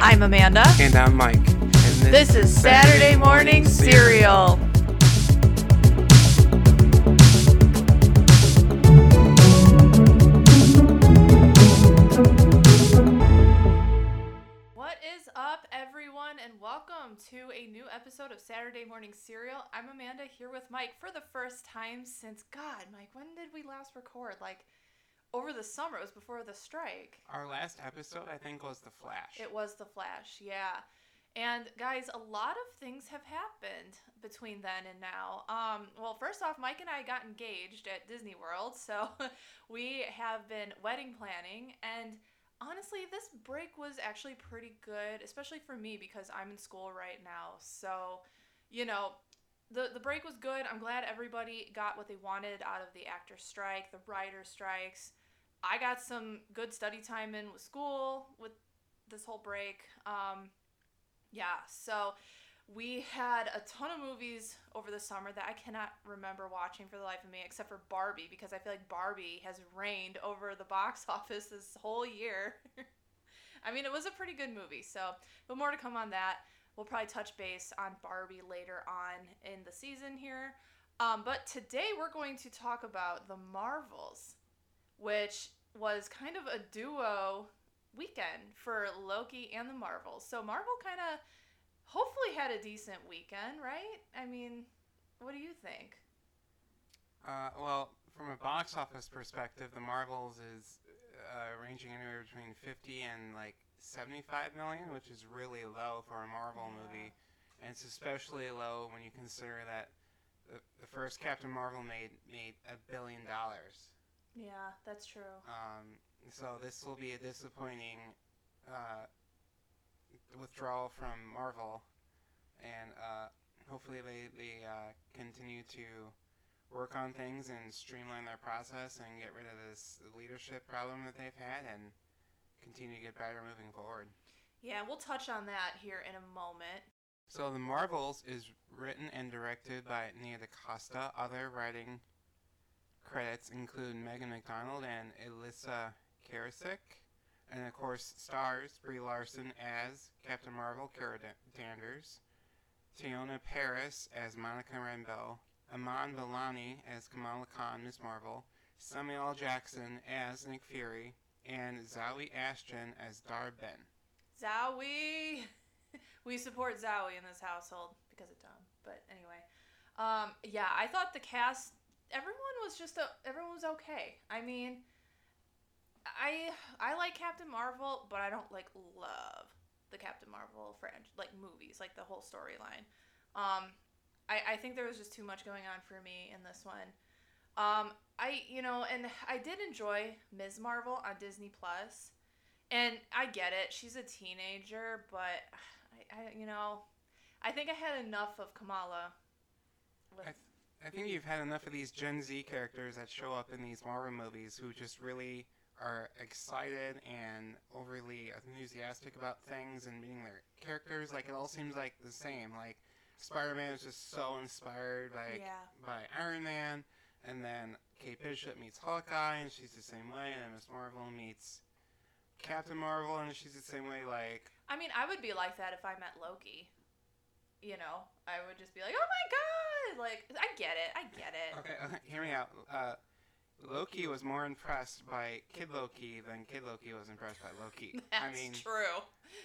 I'm Amanda. And I'm Mike. And This is Saturday Morning Serial. What is up, everyone, and welcome to a new episode of Saturday Morning Serial. I'm Amanda here with Mike for the first time since God, Mike, when did we last record? Like over the summer, it was before the strike. Our last episode, I think, was The Flash. It was The Flash, yeah. And guys, a lot of things have happened between then and now. Um, well, first off, Mike and I got engaged at Disney World, so we have been wedding planning. And honestly, this break was actually pretty good, especially for me because I'm in school right now. So, you know, the the break was good. I'm glad everybody got what they wanted out of the actor strike, the writer strikes. I got some good study time in with school with this whole break. Um, yeah, so we had a ton of movies over the summer that I cannot remember watching for the life of me, except for Barbie, because I feel like Barbie has reigned over the box office this whole year. I mean, it was a pretty good movie, so, but more to come on that. We'll probably touch base on Barbie later on in the season here. Um, but today we're going to talk about the Marvels, which was kind of a duo weekend for Loki and the Marvels. So Marvel kind of hopefully had a decent weekend, right? I mean, what do you think? Uh, well, from a box office perspective, The Marvels is uh, ranging anywhere between 50 and like 75 million, which is really low for a Marvel Yeah. movie. And it's especially low when you consider that the, the first Captain Marvel made made a billion dollars. Yeah, that's true. Um, so this will be a disappointing uh, withdrawal from Marvel, and uh, hopefully they they uh, continue to work on things and streamline their process and get rid of this leadership problem that they've had and continue to get better moving forward. Yeah, we'll touch on that here in a moment. So the Marvels is written and directed by Nia DaCosta. Other writing credits include Megan McDonnell and Elissa Karasik. And of course, stars Brie Larson as Captain Marvel, Carol Danvers, Teyonah Parris as Monica Rambeau, Iman Vellani as Kamala Khan, Miss Marvel, Samuel Jackson as Nick Fury, and Zawe Ashton as Dar-Benn. Zowie! we support Zawe in this household because of Tom. But anyway, um, yeah, I thought the cast, everyone was just a, everyone was okay. I mean, I I like Captain Marvel, but I don't like love the Captain Marvel franchise, like movies, like the whole storyline. Um, I I think there was just too much going on for me in this one. Um, I you know, and I did enjoy Ms. Marvel on Disney And I get it. She's a teenager, but I, I you know, I think I had enough of Kamala. With, I th- I think you've had enough of these Gen Z characters that show up in these Marvel movies who just really are excited and overly enthusiastic about things and meeting their characters. Like it all seems like the same. Like Spider-Man is just so inspired by yeah. by Iron Man, and then Kate Bishop meets Hawkeye, and she's the same way. And then Miss Marvel meets Captain Marvel, and she's the same way. Like I mean, I would be like that if I met Loki. You know, I would just be like, "Oh my god!" Like, I get it. I get it. Okay, okay, hear me out. Uh, Loki was more impressed by Kid Loki than Kid Loki was impressed by Loki. That's I mean, true.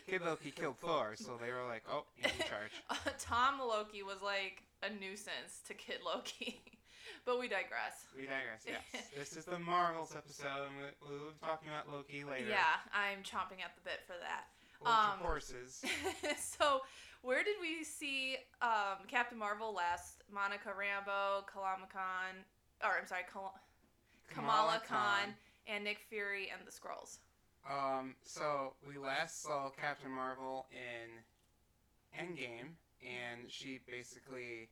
Kid Loki killed Thor, so they were like, "Oh, he's in charge." Uh, Tom Loki was like a nuisance to Kid Loki. but we digress. We digress. Yes, this is the Marvels episode, and we- we'll be talking about Loki later. Yeah, I'm chomping at the bit for that. Um, horses. so, where did we see um, Captain Marvel last? Monica Rambeau, Kalama Khan, or I'm sorry, Kal- Kamala, Khan, and Nick Fury and the Skrulls. Um, so we last saw Captain Marvel in Endgame, and she basically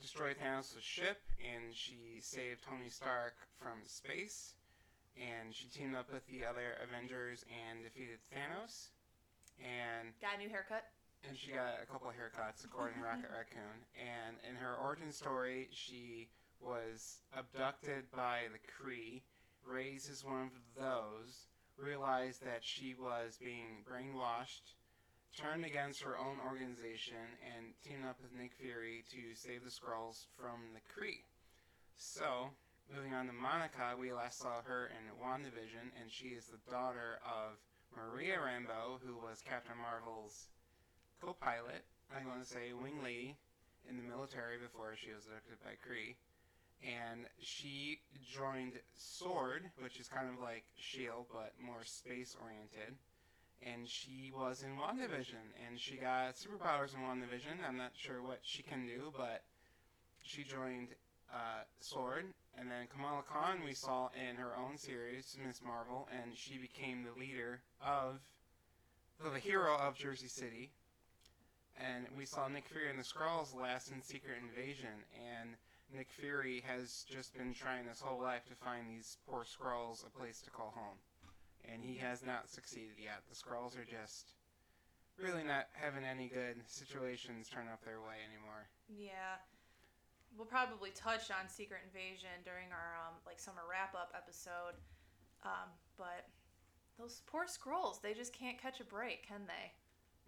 destroyed Thanos' ship, and she saved Tony Stark from space, and she teamed up with the other Avengers and defeated Thanos, and Got a new haircut. and she got a couple of haircuts according to Rocket Raccoon. And in her origin story, she was abducted by the Kree, raised as one of those, realized that she was being brainwashed turned against her own organization and teamed up with Nick Fury to save the Skrulls from the Kree. So, moving on to Monica, we last saw her in WandaVision, and she is the daughter of Maria Rambeau, who was Captain Marvel's co-pilot, I'm going to say wing lady, in the military before she was abducted by Kree. And she joined SWORD, which is kind of like S.H.I.E.L.D., but more space oriented and she was in WandaVision, and she got superpowers in WandaVision. I'm not sure what she can do, but she joined uh, SWORD, and then Kamala Khan we saw in her own series, Miss Marvel, and she became the leader of the hero of Jersey City. And we saw Nick Fury and the Skrulls last in Secret Invasion, and Nick Fury has just been trying his whole life to find these poor Skrulls a place to call home and he has not succeeded yet. The Skrulls are just really not having any good situations turn up their way anymore. Yeah. We'll probably touch on Secret Invasion during our um, like summer wrap up episode, um, but those poor Skrulls, they just can't catch a break, can they?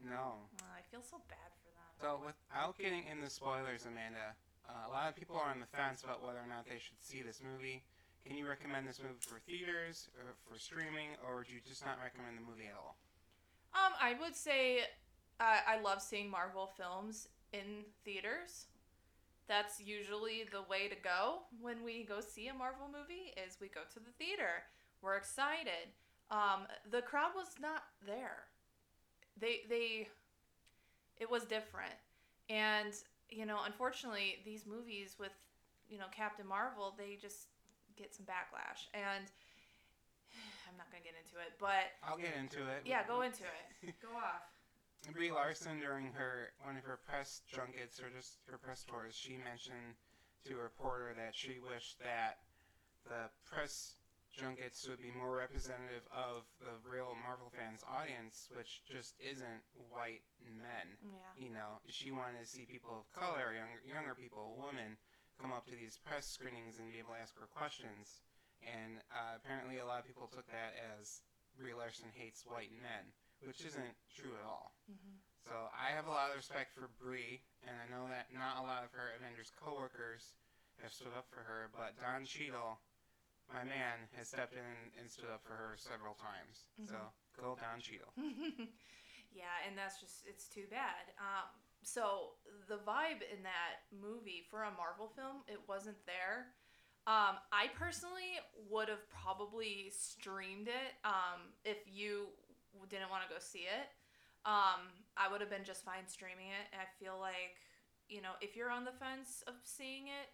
No. Uh, I feel so bad for them. So without getting into spoilers, Amanda, uh, a lot of people are on the fence about whether or not they should see this movie. Can you recommend this movie for theaters, or for streaming, or would you just not recommend the movie at all? Um, I would say uh, I love seeing Marvel films in theaters. That's usually the way to go when we go see a Marvel movie. Is we go to the theater. We're excited. Um, the crowd was not there. They they. It was different, and you know, unfortunately, these movies with you know Captain Marvel, they just get some backlash. And I'm not gonna get into it, but I'll get into it. Yeah, go into it. go off. Brie Larson during her one of her press junkets or just her press tours, she mentioned to a reporter that she wished that the press junkets would be more representative of the real Marvel fans audience, which just isn't white men. Yeah. You know, she wanted to see people of color, younger younger people, women come up to these press screenings and be able to ask her questions. And uh, apparently, a lot of people took that as Brie Larson hates white men, which isn't true at all. Mm-hmm. So I have a lot of respect for Brie, and I know that not a lot of her Avengers coworkers have stood up for her, but Don Cheadle, my man, has stepped in and stood up for her several times. Mm-hmm. So go Don Cheadle. yeah, and that's just it's too bad. Um, so the vibe in that movie for a Marvel film, it wasn't there. Um, I personally would have probably streamed it um, if you didn't want to go see it. Um, I would have been just fine streaming it. And I feel like, you know, if you're on the fence of seeing it,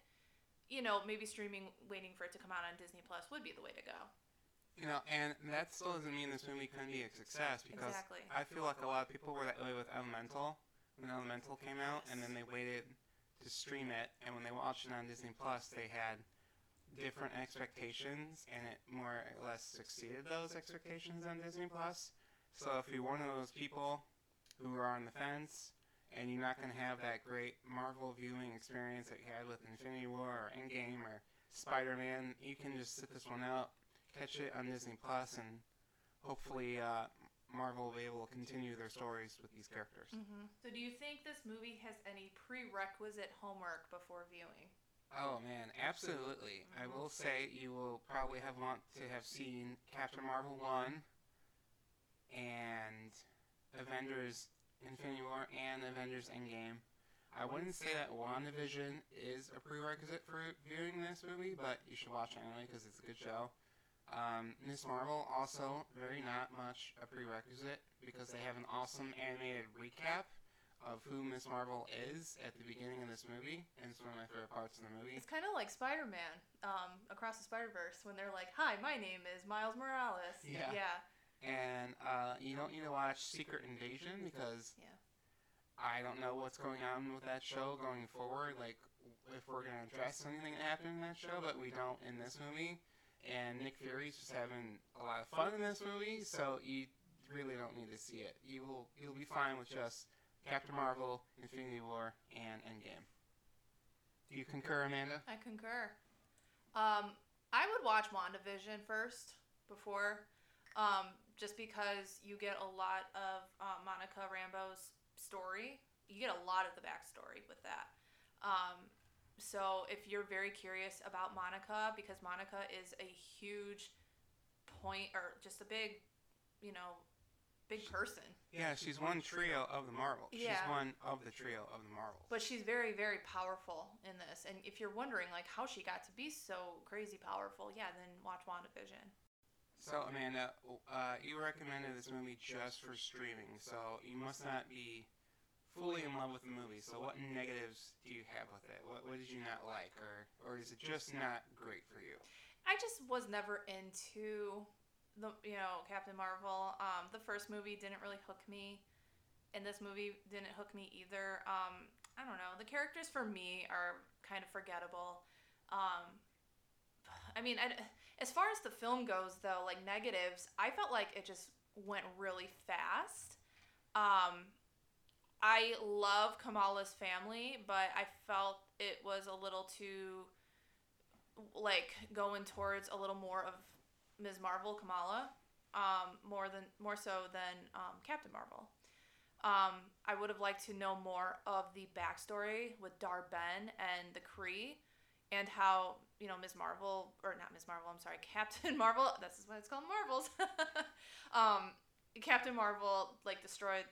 you know, maybe streaming, waiting for it to come out on Disney Plus would be the way to go. You know, and that still doesn't mean this movie couldn't be a success because exactly. I feel like a lot of people were that way with Elemental when Elemental came out, and then they waited to stream it, and when they watched it on Disney Plus, they had different expectations, and it more or less succeeded those expectations on Disney Plus. So if you're one of those people who are on the fence, and you're not going to have that great Marvel viewing experience that you had with Infinity War or Endgame or Spider-Man, you can just sit this one out, catch it on Disney Plus, and hopefully uh, Marvel will be able to continue their stories with these characters. Mm-hmm. So, do you think this movie has any prerequisite homework before viewing? Oh man, absolutely. I will say you will probably have want to have seen Captain Marvel one and Avengers Infinity War and Avengers Endgame. I wouldn't say that WandaVision is a prerequisite for viewing this movie, but you should watch it anyway because it's a good show. Um, Miss Marvel also very not much a prerequisite because they have an awesome animated recap of who Miss Marvel is at the beginning of this movie, and it's one of my favorite parts of the movie. It's kind of like Spider Man, um, Across the Spider Verse, when they're like, "Hi, my name is Miles Morales." Yeah. Yeah. And uh, you don't need to watch Secret Invasion because Yeah. I don't know what's going on with that show going forward. Like if we're gonna address anything that happened in that show, but we don't in this movie and Nick Fury's just having a lot of fun in this movie, so you really don't need to see it. You will you'll be fine with just Captain Marvel, Infinity War, and Endgame. Do you concur, Amanda? I concur. Um, I would watch WandaVision first before, um, just because you get a lot of uh, Monica Rambeau's story. You get a lot of the backstory with that. Um, so if you're very curious about Monica, because Monica is a huge point or just a big, you know, big person. Yeah, she's one trio of the Marvel. Yeah. She's one of the trio of the Marvel. But she's very, very powerful in this. And if you're wondering like how she got to be so crazy powerful, yeah, then watch WandaVision. So Amanda, uh, you recommended this movie just for streaming, so you must not be fully in love with the movie. So what negatives do you have with it? What, what did you not like, or or is it just not great for you? I just was never into the you know Captain Marvel. Um, the first movie didn't really hook me, and this movie didn't hook me either. Um, I don't know. The characters for me are kind of forgettable. Um, I mean, I, as far as the film goes, though, like negatives, I felt like it just went really fast. Um, I love Kamala's family, but I felt it was a little too like going towards a little more of Ms. Marvel, Kamala, um, more than more so than um, Captain Marvel. Um, I would have liked to know more of the backstory with Dar-Benn and the Kree, and how you know Ms. Marvel or not Ms. Marvel. I'm sorry, Captain Marvel. This is why it's called, Marvels. um, Captain Marvel like destroyed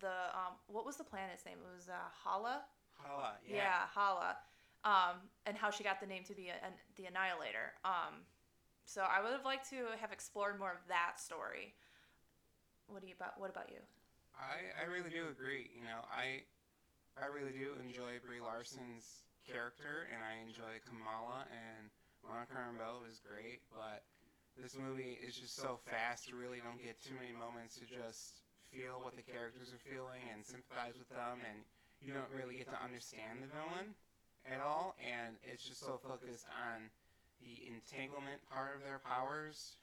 the um, what was the planet's name? It was uh, Hala. Hala, yeah. Yeah, Hala. Um, and how she got the name to be an, the Annihilator. Um, so I would have liked to have explored more of that story. What do you about? What about you? I, I really do agree. You know, I I really do enjoy Brie Larson's character, and I enjoy Kamala and Monica Rambeau is great, but this movie is just so fast. You really don't get too many moments to just feel what the characters are feeling and sympathize with them, and you don't really get to understand the villain at all. And it's just so focused on the entanglement part of their powers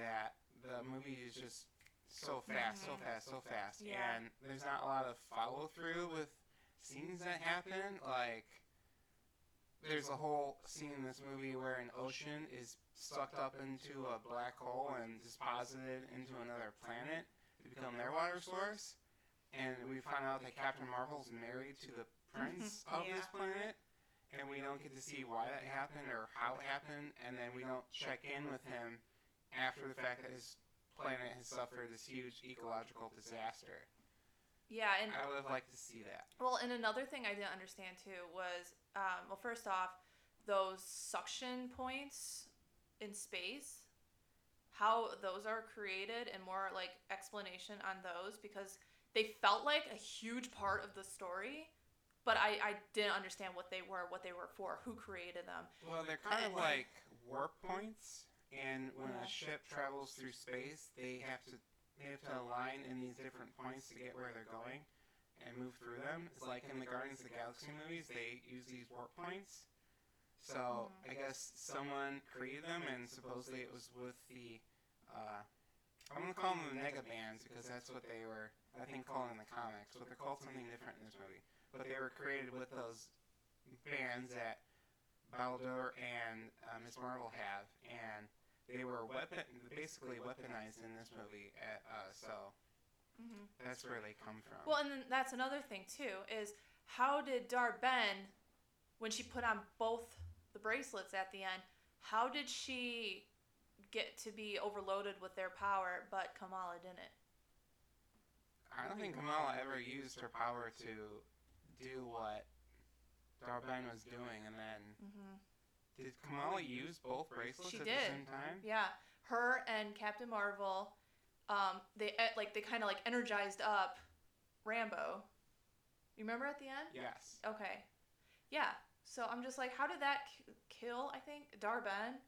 that the movie is just so fast, so Mhm. fast, so fast, Yeah. and there's not a lot of follow through with scenes that happen. Like, there's a whole scene in this movie where an ocean is sucked up into a black hole and deposited into another planet to become their water source. And we find out that Captain Marvel's married to the prince mm-hmm. of this planet, and we don't get to see why that happened or how it happened, and then we don't check in with him after the fact that his planet has suffered this huge ecological disaster. Yeah, and I would have liked to see that. well, and another thing I didn't understand too was, um, well, first off, those suction points in space, how those are created, and more like explanation on those because they felt like a huge part of the story, but I, I didn't understand what they were, what they were for, who created them. Well, they're kind of like warp points, and when Yeah. a ship travels through space, they have to they have to align in these different points to get where they're going and move through them. It's like in the Guardians of the Galaxy movies, they use these warp points. So Mhm. I guess someone created them, and supposedly it was with the. Uh, I'm gonna call them the Nega Bands because that's what they were, I think, called in the comics. But they're called something different in this movie. But they were created with those bands that Baldur and uh, Miss Marvel have, and they were weapon basically weaponized in this movie. At, uh, so Mm-hmm. that's where they come from. Well, and then that's another thing too is how did Dar-Benn, when she put on both the bracelets at the end, how did she get to be overloaded with their power, but Kamala didn't? I don't think Kamala ever used her power to do what Dar-Benn was doing, and then Mm-hmm. Did Kamala use both bracelets She at did. the same time? Yeah, her and Captain Marvel, um, they eh, like they kind of like energized up Rambeau. You remember at the end? Yes. Okay. Yeah. So I'm just like, how did that k- kill? I think Dar-Benn,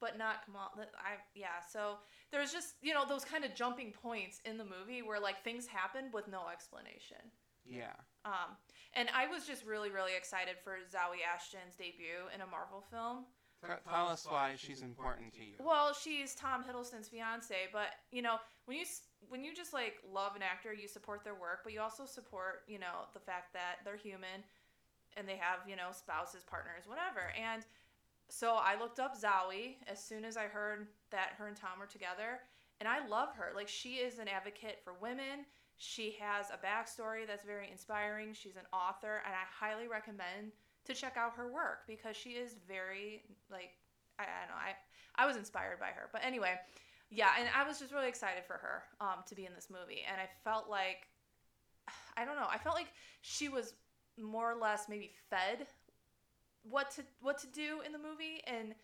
but not Kamal. I yeah. So there's just you know those kind of jumping points in the movie where like things happen with no explanation. Yeah. Um, and I was just really really excited for Zawe Ashton's debut in a Marvel film. Tell, tell us why she's important to you. Well, she's Tom Hiddleston's fiance, but you know, when you when you just like love an actor, you support their work, but you also support, you know, the fact that they're human and they have, you know, spouses, partners, whatever. And so I looked up Zoe as soon as I heard that her and Tom were together, and I love her. Like she is an advocate for women. She has a backstory that's very inspiring. She's an author, and I highly recommend to check out her work because she is very like I, I don't know I I was inspired by her. But anyway, yeah, and I was just really excited for her um, to be in this movie, and I felt like I don't know I felt like she was more or less maybe fed what to what to do in the movie, and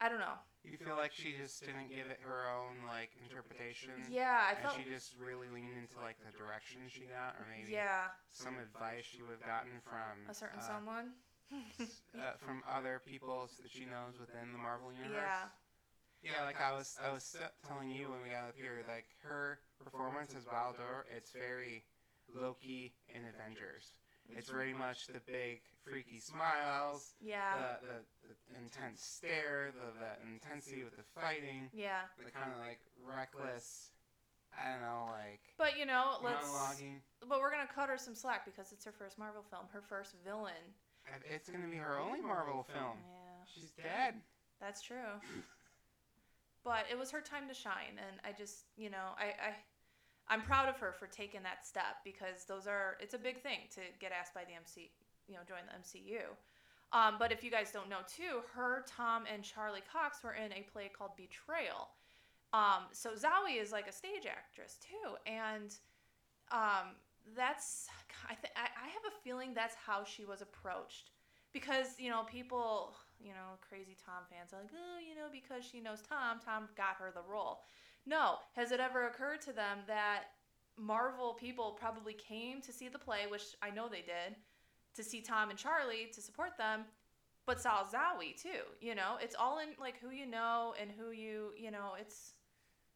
I don't know. You feel like she just didn't give it her own like interpretation. Yeah, I and felt she just really leaned into like the direction she got, or maybe yeah some advice she would have gotten from a certain uh, someone. uh, from other people that she knows within the Marvel universe. Yeah. Yeah, like I was, I was telling you when we got up here, like her performance as Baldur, it's very Loki in Avengers. It's very much the big freaky smiles, Yeah. the, the, the intense stare, the, the intensity with the fighting, yeah. the kind of like reckless, I don't know, like But you know, let's. monologuing. But we're gonna cut her some slack because it's her first Marvel film, her first villain. It's gonna be her only Marvel film. Yeah, She's dead. that's true. But it was her time to shine, and I just, you know, I, I, I'm proud of her for taking that step because those are, it's a big thing to get asked by the MC, you know, join the MCU. Um, but if you guys don't know too, her, Tom, and Charlie Cox were in a play called Betrayal. Um, so Zawe is like a stage actress too, and um, that's I, I have a feeling that's how she was approached because you know people you know crazy Tom fans are like oh you know because she knows Tom Tom got her the role. No, has it ever occurred to them that Marvel people probably came to see the play, which I know they did, to see Tom and Charlie to support them, but saw Zawe too. You know, it's all in like who you know and who you you know. It's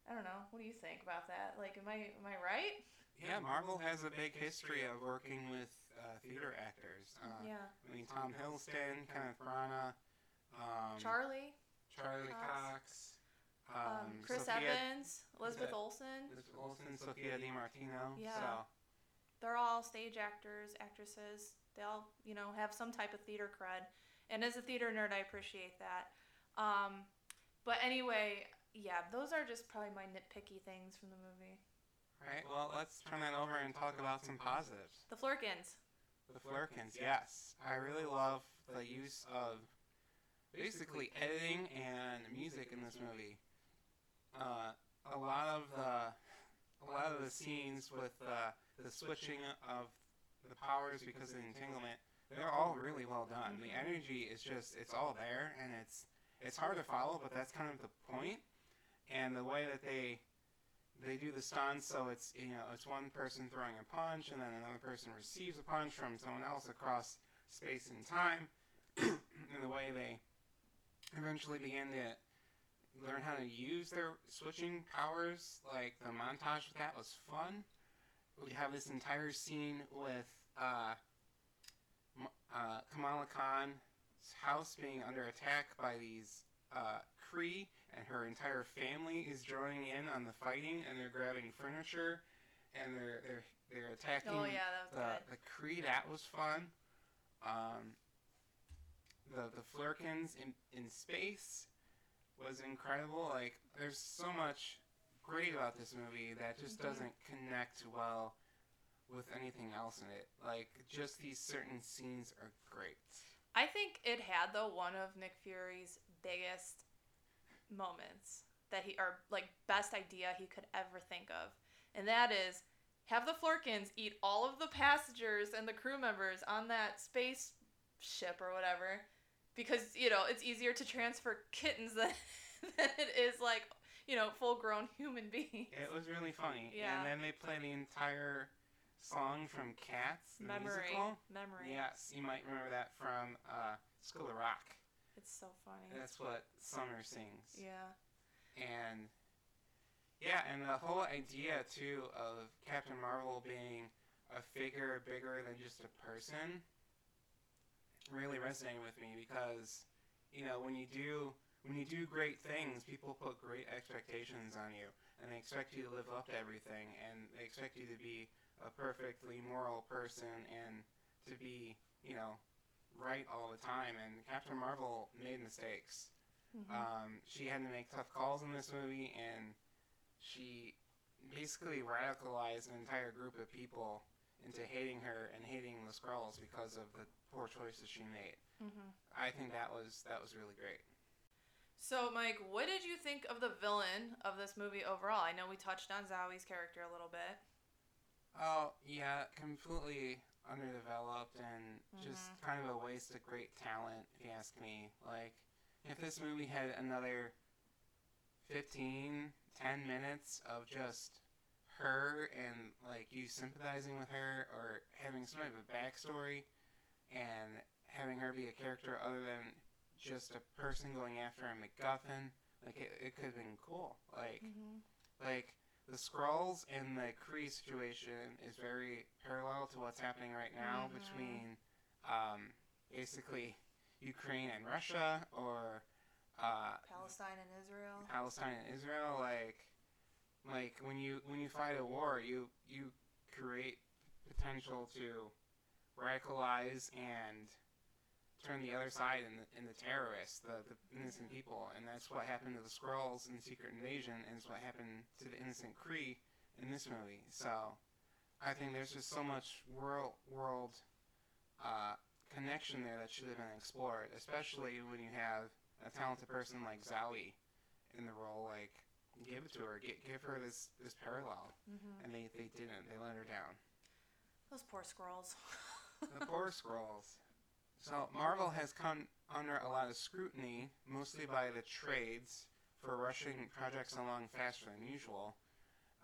I don't know. What do you think about that? Like, am I am I right? Yeah, Marvel has a big history of working with uh, theater actors. Uh, yeah. I mean, Tom Hiddleston, Kenneth Branagh, um, Charlie, Charlie Cox, Cox, um, um, Chris Sophia, Evans, Elizabeth Olsen. Elizabeth Olsen, Sophia Di Martino. Yeah. So, They're all stage actors, actresses. They all, you know, have some type of theater cred. And as a theater nerd, I appreciate that. Um, but anyway, yeah, those are just probably my nitpicky things from the movie. right. Well, let's turn that over and talk about some positives. The Flerkens. The Flerkens, yes. I really love the use of basically editing and music in this movie. Uh, a lot of the a lot of the scenes with uh, the switching of the powers because of the entanglement, they're all really well done. The energy is just it's all there and it's it's hard to follow, but that's kind of the point. And the way that they they do the stunts so it's you know it's one person throwing a punch and then another person receives a punch from someone else across space and time and the way they eventually begin to learn how to use their switching powers like the montage with that was fun we have this entire scene with uh, uh, Kamala Khan's house being under attack by these uh, Kree, and her entire family is joining in on the fighting, and they're grabbing furniture, and they're they're they're attacking Oh yeah, the good. the Kree. That was fun. Um, the the Flerkens in in space was incredible. Like, there's so much great about this movie that just Mhm. doesn't connect well with anything else in it. Like, just these certain scenes are great. I think it had though one of Nick Fury's biggest moments that he or like best idea he could ever think of. And that is have the Flerkens eat all of the passengers and the crew members on that space ship or whatever because you know it's easier to transfer kittens than, than it is like you know full grown human beings. It was really funny. Yeah. And then they play the entire song from Cats, the Memory, musical. memory. Yes, you might remember that from uh, School of Rock. It's so funny. That's what Summer sings. Yeah. And yeah, and the whole idea too of Captain Marvel being a figure bigger than just a person really resonated with me because you know when you do when you do great things, people put great expectations on you, and they expect you to live up to everything, and they expect you to be a perfectly moral person and to be you know right all the time. And Captain Marvel made mistakes. Mhm. Um, she had to make tough calls in this movie, and she basically radicalized an entire group of people into hating her and hating the Skrulls because of the poor choices she made. Mm-hmm. I think that was that was really great. So, Mike, what did you think of the villain of this movie overall? I know we touched on Zawe's character a little bit. Oh yeah, completely underdeveloped and just Mhm. kind of a waste of great talent, if you ask me. Like, if this movie had another 15, 10 minutes of just her and, like, you sympathizing with her or having some type of a backstory and having her be a character other than just a person going after a MacGuffin, like, it, it could have been cool. Like, Mm-hmm. like the Skrulls and the Kree situation is very parallel to what's happening right now Mhm. between um, basically Ukraine and Russia or uh, Palestine and Israel. Palestine and Israel. Like, like when you when you fight a war, you you create potential to radicalize and turn the other side in the, in the terrorists, the, the innocent people, and that's what happened to the Skrulls in Secret Invasion, and it's what happened to the innocent Kree in this movie. So, I think there's just so much world world uh, connection there that should have been explored, especially when you have a talented person like Zawe in the role. Like, give it to her, give her this this parallel, Mm-hmm. and they they didn't. They let her down. Those poor squirrels. The poor Skrulls. So Marvel has come under a lot of scrutiny, mostly by the trades, for rushing projects along faster than usual.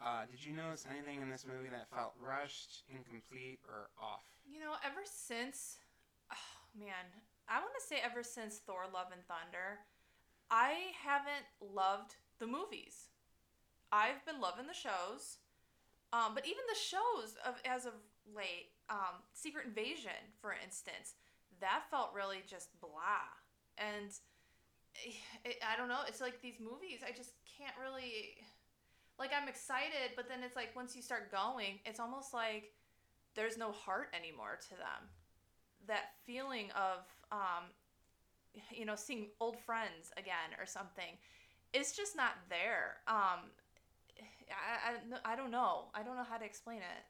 Uh, did you notice anything in this movie that felt rushed, incomplete, or off? You know, ever since, oh man, I want to say ever since Thor: Love and Thunder, I haven't loved the movies. I've been loving the shows, um, but even the shows of as of late, um, Secret Invasion, for instance, that felt really just blah, and it, I don't know. It's like these movies, I just can't really. Like I'm excited, but then it's like once you start going, it's almost like there's no heart anymore to them. That feeling of, um, you know, seeing old friends again or something, it's just not there. Um, I, I, I don't know. I don't know how to explain it.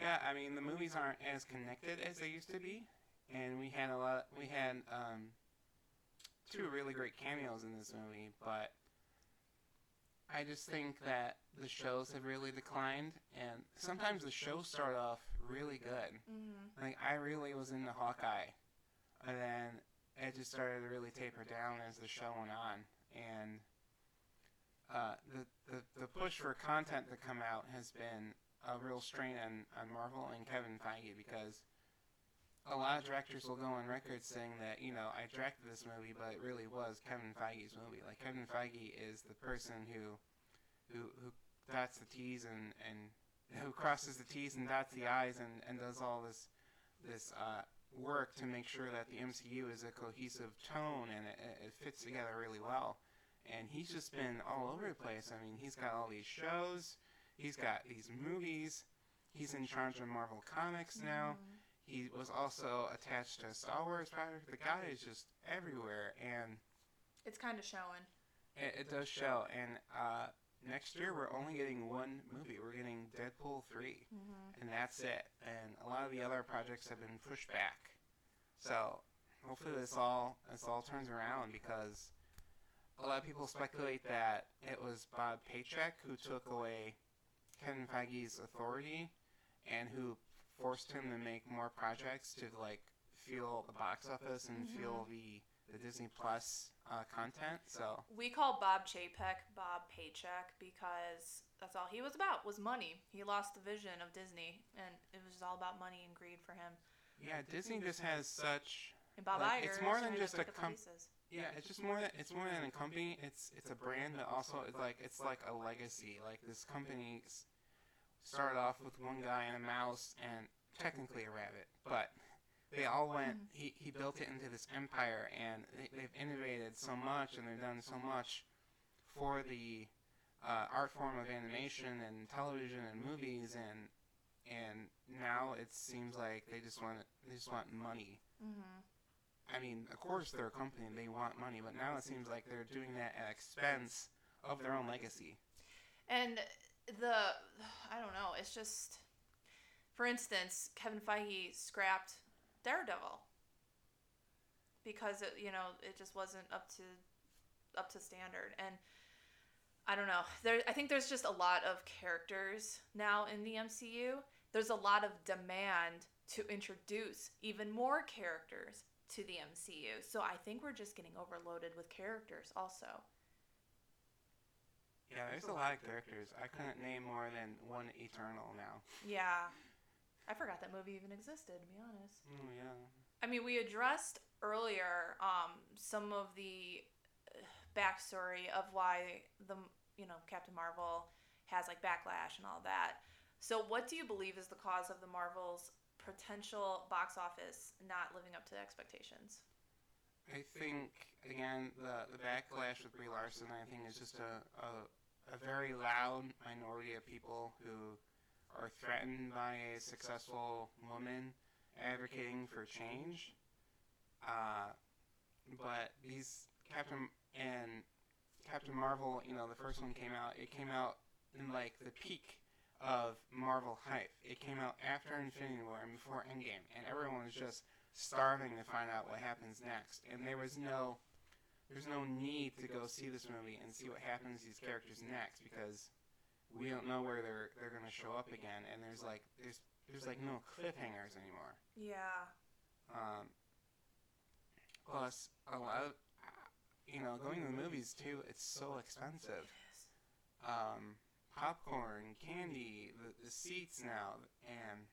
Yeah, I mean the movies aren't as connected as they used to be, and we had a lot. We had um, two really great cameos in this movie, but I just think that the shows have really declined, and sometimes the shows start off really good. Mm-hmm. Like I really was into Hawkeye, and then it just started to really taper down as the show went on, and uh, the, the the push for content to come out has been a real strain on, on Marvel and Kevin Feige because a lot of directors will go on record saying that you know I directed this movie, but it really was Kevin Feige's movie. Like Kevin Feige is the person who who who dots the T's and and who crosses the T's and dots the I's and, and does all this this uh, work to make sure that the MCU is a cohesive tone and it, it fits together really well. And he's just been all over the place. I mean, he's got all these shows, he's got these movies, he's in charge of Marvel Comics now. Mm-hmm. He was also attached to a Star Wars project. The guy is just everywhere, and It's kind of showing. it, it does show. And uh, next year, we're only getting one movie. We're getting Deadpool 3, Mm-hmm. and that's it. And a lot of the other projects have been pushed back. So hopefully, this all this all turns around because a lot of people speculate that it was Bob Paycheck who took away Kevin Feige's authority and who forced him to make more projects to like fuel the box office and Mhm. fuel the the Disney Plus uh, content. So We call Bob Chapek Bob Paycheck because that's all he was about was money. He lost the vision of Disney, and it was all about money and greed for him. yeah, Disney just has such And Bob Like, Iger it's more than just a pick up the com- pieces. Yeah, it's just more it's more than a company. It's it's a brand, but also it's like it's like a legacy. Like this company started off with one guy and a mouse and technically a rabbit, but they all went. He he built it into this empire, and they, they've innovated so much, and they've done so much for the uh, art form of animation and television and movies, and and now it seems like they just want they just want money. Mm-hmm. I mean, of course they're a company and they want money, but now it seems like they're doing that at expense of their own legacy. And the I don't know, it's just for instance, Kevin Feige scrapped Daredevil because it you know, it just wasn't up to up to standard and I don't know. There I think there's just a lot of characters now in the MCU. There's a lot of demand to introduce even more characters to the MCU. So I think we're just getting overloaded with characters also. Yeah, there's a lot of characters. I couldn't name more than one Eternal now. Yeah. I forgot that movie even existed, to be honest. Oh yeah. I mean, we addressed earlier um, some of the uh, backstory of why the you know Captain Marvel has like backlash and all that. So, what do you believe is the cause of the Marvels' potential box office not living up to expectations? I think again the the backlash with Brie Larson I think is just a, a a very loud minority of people who are threatened by a successful woman advocating for change. Uh, but these Captain and Captain Marvel, you know, the first one came out. It came out in like the peak of Marvel hype. It came out after Infinity War and before Endgame, and everyone was just starving to find out what happens next. And there was no there's no need to go see this movie and see what happens to these characters next because we don't know where they're they're gonna show up again, and there's like there's there's like no cliffhangers anymore. Yeah. Um, plus, a lot of you know going to the movies too. It's so expensive. Um, popcorn, candy, the, the seats now, and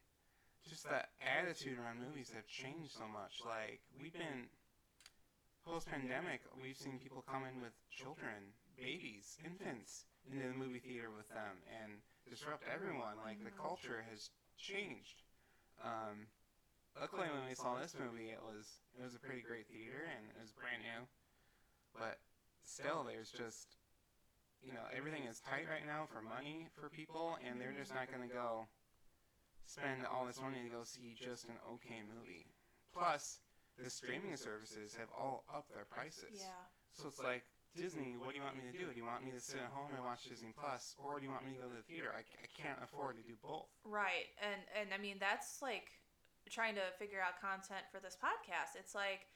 just that attitude around movies have changed so much. Like we've been post pandemic, we've seen people come in with children, babies, infants into the movie theater with them and disrupt everyone. Like the culture has changed. Um, luckily, when we saw this movie, it was it was a pretty great theater and it was brand new. But still, there's just you know everything is tight right now for money for people, and they're just not going to go spend all this money to go see just an okay movie. Plus, the streaming services have all upped their prices. Yeah. So it's like, Disney, what do you want me to do? Do you want me to sit at home and watch Disney Plus, or do you want me to go to the theater? I, I can't afford to do both. Right. And and I mean that's like trying to figure out content for this podcast. It's like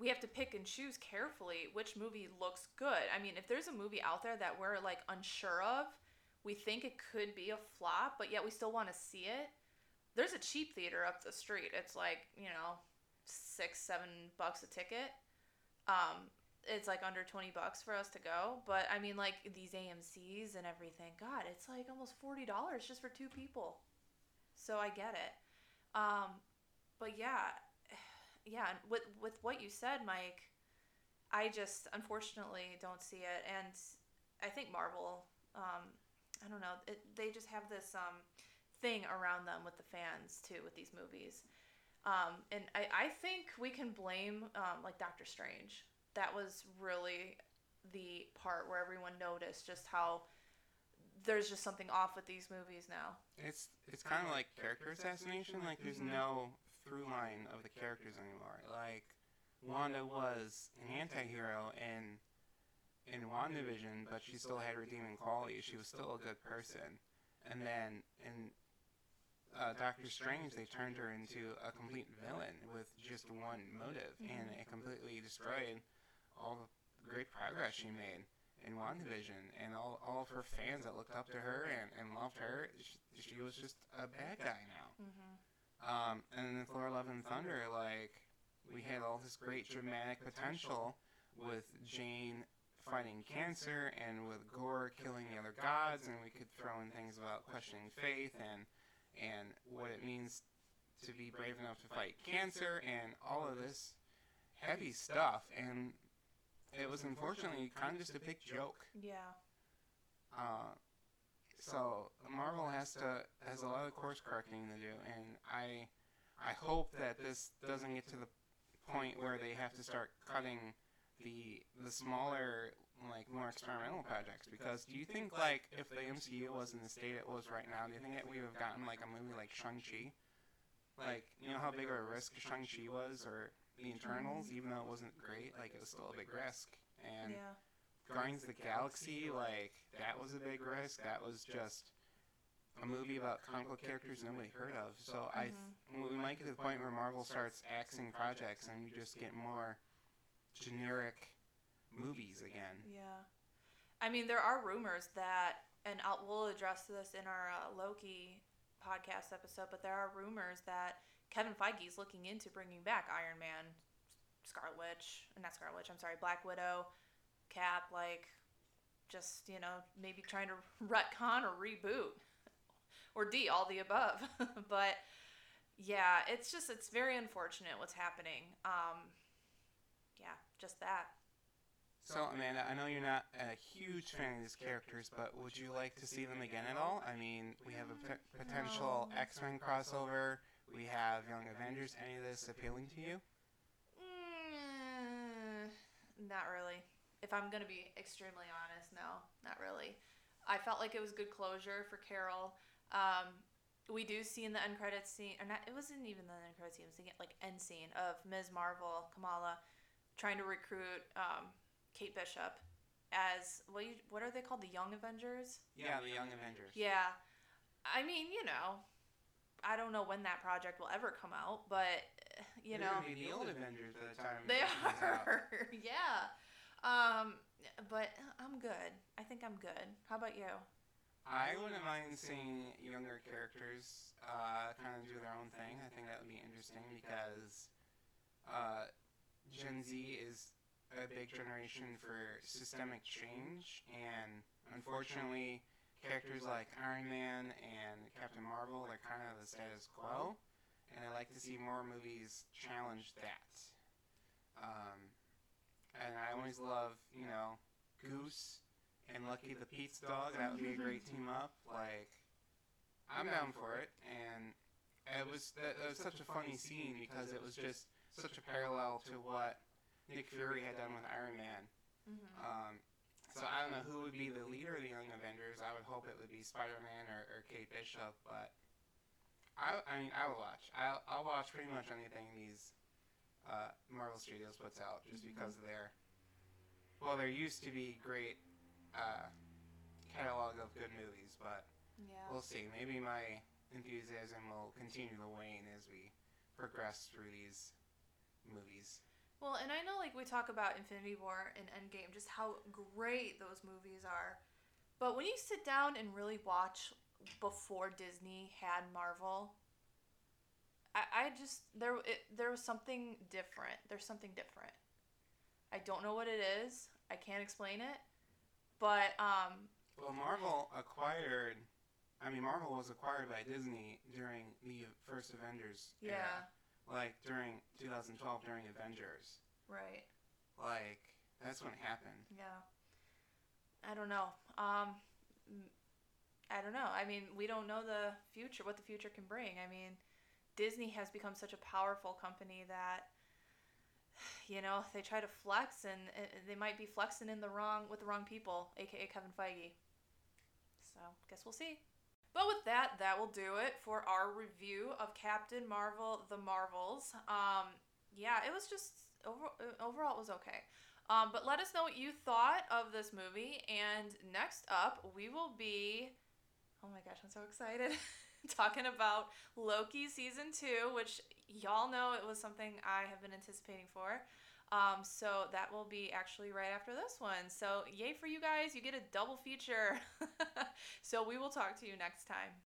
we have to pick and choose carefully which movie looks good. I mean, if there's a movie out there that we're like unsure of, we think it could be a flop, but yet we still want to see it. There's a cheap theater up the street. It's like, you know, six, seven bucks a ticket. Um, it's like under 20 bucks for us to go. But I mean, like these AMC's and everything, God, it's like almost $40 just for two people. So I get it. Um, but yeah, yeah, with, with what you said, Mike, I just unfortunately don't see it. And I think Marvel, um, I don't know, it, they just have this um, thing around them with the fans too, with these movies. Um, and I, I think we can blame um, like Doctor Strange. That was really the part where everyone noticed just how there's just something off with these movies now. It's it's kind of like character assassination. Like there's no through line of the characters anymore. Like Wanda was an anti-hero in in WandaVision, but she still had redeeming qualities. She was still a good person. And then in uh, Doctor Strange, they turned her into a complete villain with just one motive, mm-hmm. and it completely destroyed all the great progress she made in WandaVision, and all, all of her fans that looked up to her and, and loved her, she, she was just a bad guy now. Mm-hmm. Um, and then Thor: Love and Thunder, like we had all this great dramatic potential with Jane fighting cancer and with Gorr killing the other gods, and we could throw in things about questioning faith and and what it means to be brave enough to fight cancer and all of this heavy stuff. And it was unfortunately kind of just a big joke. Yeah. Uh, so Marvel has to has a lot of course correcting to do, and I I hope that this doesn't get to the point where they have to start cutting the the smaller like more experimental projects because do you think like if the MCU was in the state it was right now, do you think that we would have gotten like a movie like Shang Chi? Like you know how big of a risk Shang Chi was, or the Eternals, even though it wasn't great, like it was still a big risk. And yeah. Guardians of the Galaxy, like that was a big risk. That was just a movie about comic book characters nobody heard of. So I, th- we might get to the point where Marvel starts axing projects and you just get more generic movies again. Yeah. I mean, there are rumors that, and I'll, we'll address this in our uh, Loki podcast episode, but there are rumors that Kevin Feige is looking into bringing back Iron Man, Scarlet Witch, not Scarlet Witch, I'm sorry, Black Widow, Cap, like, just, you know, maybe trying to retcon or reboot. Or D, all the above. but yeah, it's just, it's very unfortunate what's happening. Um, yeah, just that. So, Amanda, I know you're not a huge fan of these characters, but would you like to see them again at all? I mean, we have a potential No. X Men crossover. We have Young Avengers. Any of this appealing to you? Mm, not really. If I'm gonna be extremely honest, no, not really. I felt like it was good closure for Carol. Um, we do see in the end credits scene, or not, it wasn't even the end credits scene. It was the like end scene of Ms. Marvel, Kamala, trying to recruit um, Kate Bishop as what? You, what are they called? The Young Avengers. Yeah, the Young Avengers. Yeah, I mean, you know, I don't know when that project will ever come out, but you They're know, gonna be the old Avengers by the time they it out. are. yeah. Um, but I'm good. I think I'm good. How about you? I wouldn't mind seeing younger characters uh, kind of do their own thing. I think that would be interesting because uh, Gen Z is a big generation for systemic change, and unfortunately, characters like Iron Man and Captain Marvel are kind of the status quo, and I like to see more movies challenge that. Um, always love, you know, Goose and Lucky the Pizza Dog. That would be a great team up. Like, I'm down for it. And it was that, that was such a funny scene because it was just such a parallel to what Nick Fury had done with Iron Man. Mm-hmm. Um, so I don't know who would be the leader of the Young Avengers. I would hope it would be Spider Man or, or Kate Bishop, but I, I mean, I will watch. I'll, I'll watch pretty much anything these uh, Marvel Studios puts out just Mhm. because of their. Well, there used to be great uh, catalog of good movies, but Yeah. we'll see. Maybe my enthusiasm will continue to wane as we progress through these movies. Well, and I know like we talk about Infinity War and Endgame, just how great those movies are. But when you sit down and really watch before Disney had Marvel, I, I just there it, there was something different. There's something different. I don't know what it is. I can't explain it. But um Well, Marvel acquired. I mean, Marvel was acquired by Disney during the first Avengers. yeah, Era. Like during 2012, during Avengers. right. Like that's when it happened. Yeah. I don't know. Um I don't know. I mean, we don't know the future, what the future can bring. I mean, Disney has become such a powerful company that you know, they try to flex and they might be flexing in the wrong with the wrong people, aka Kevin Feige. So, guess we'll see. But with that, that will do it for our review of Captain Marvel: The Marvels. Um, yeah, it was just over, overall it was okay. Um, but let us know what you thought of this movie. And next up, we will be. Oh my gosh, I'm so excited. Talking about Loki season two, which y'all know it was something I have been anticipating for. Um, so that will be actually right after this one. So, yay for you guys. You get a double feature. so, we will talk to you next time.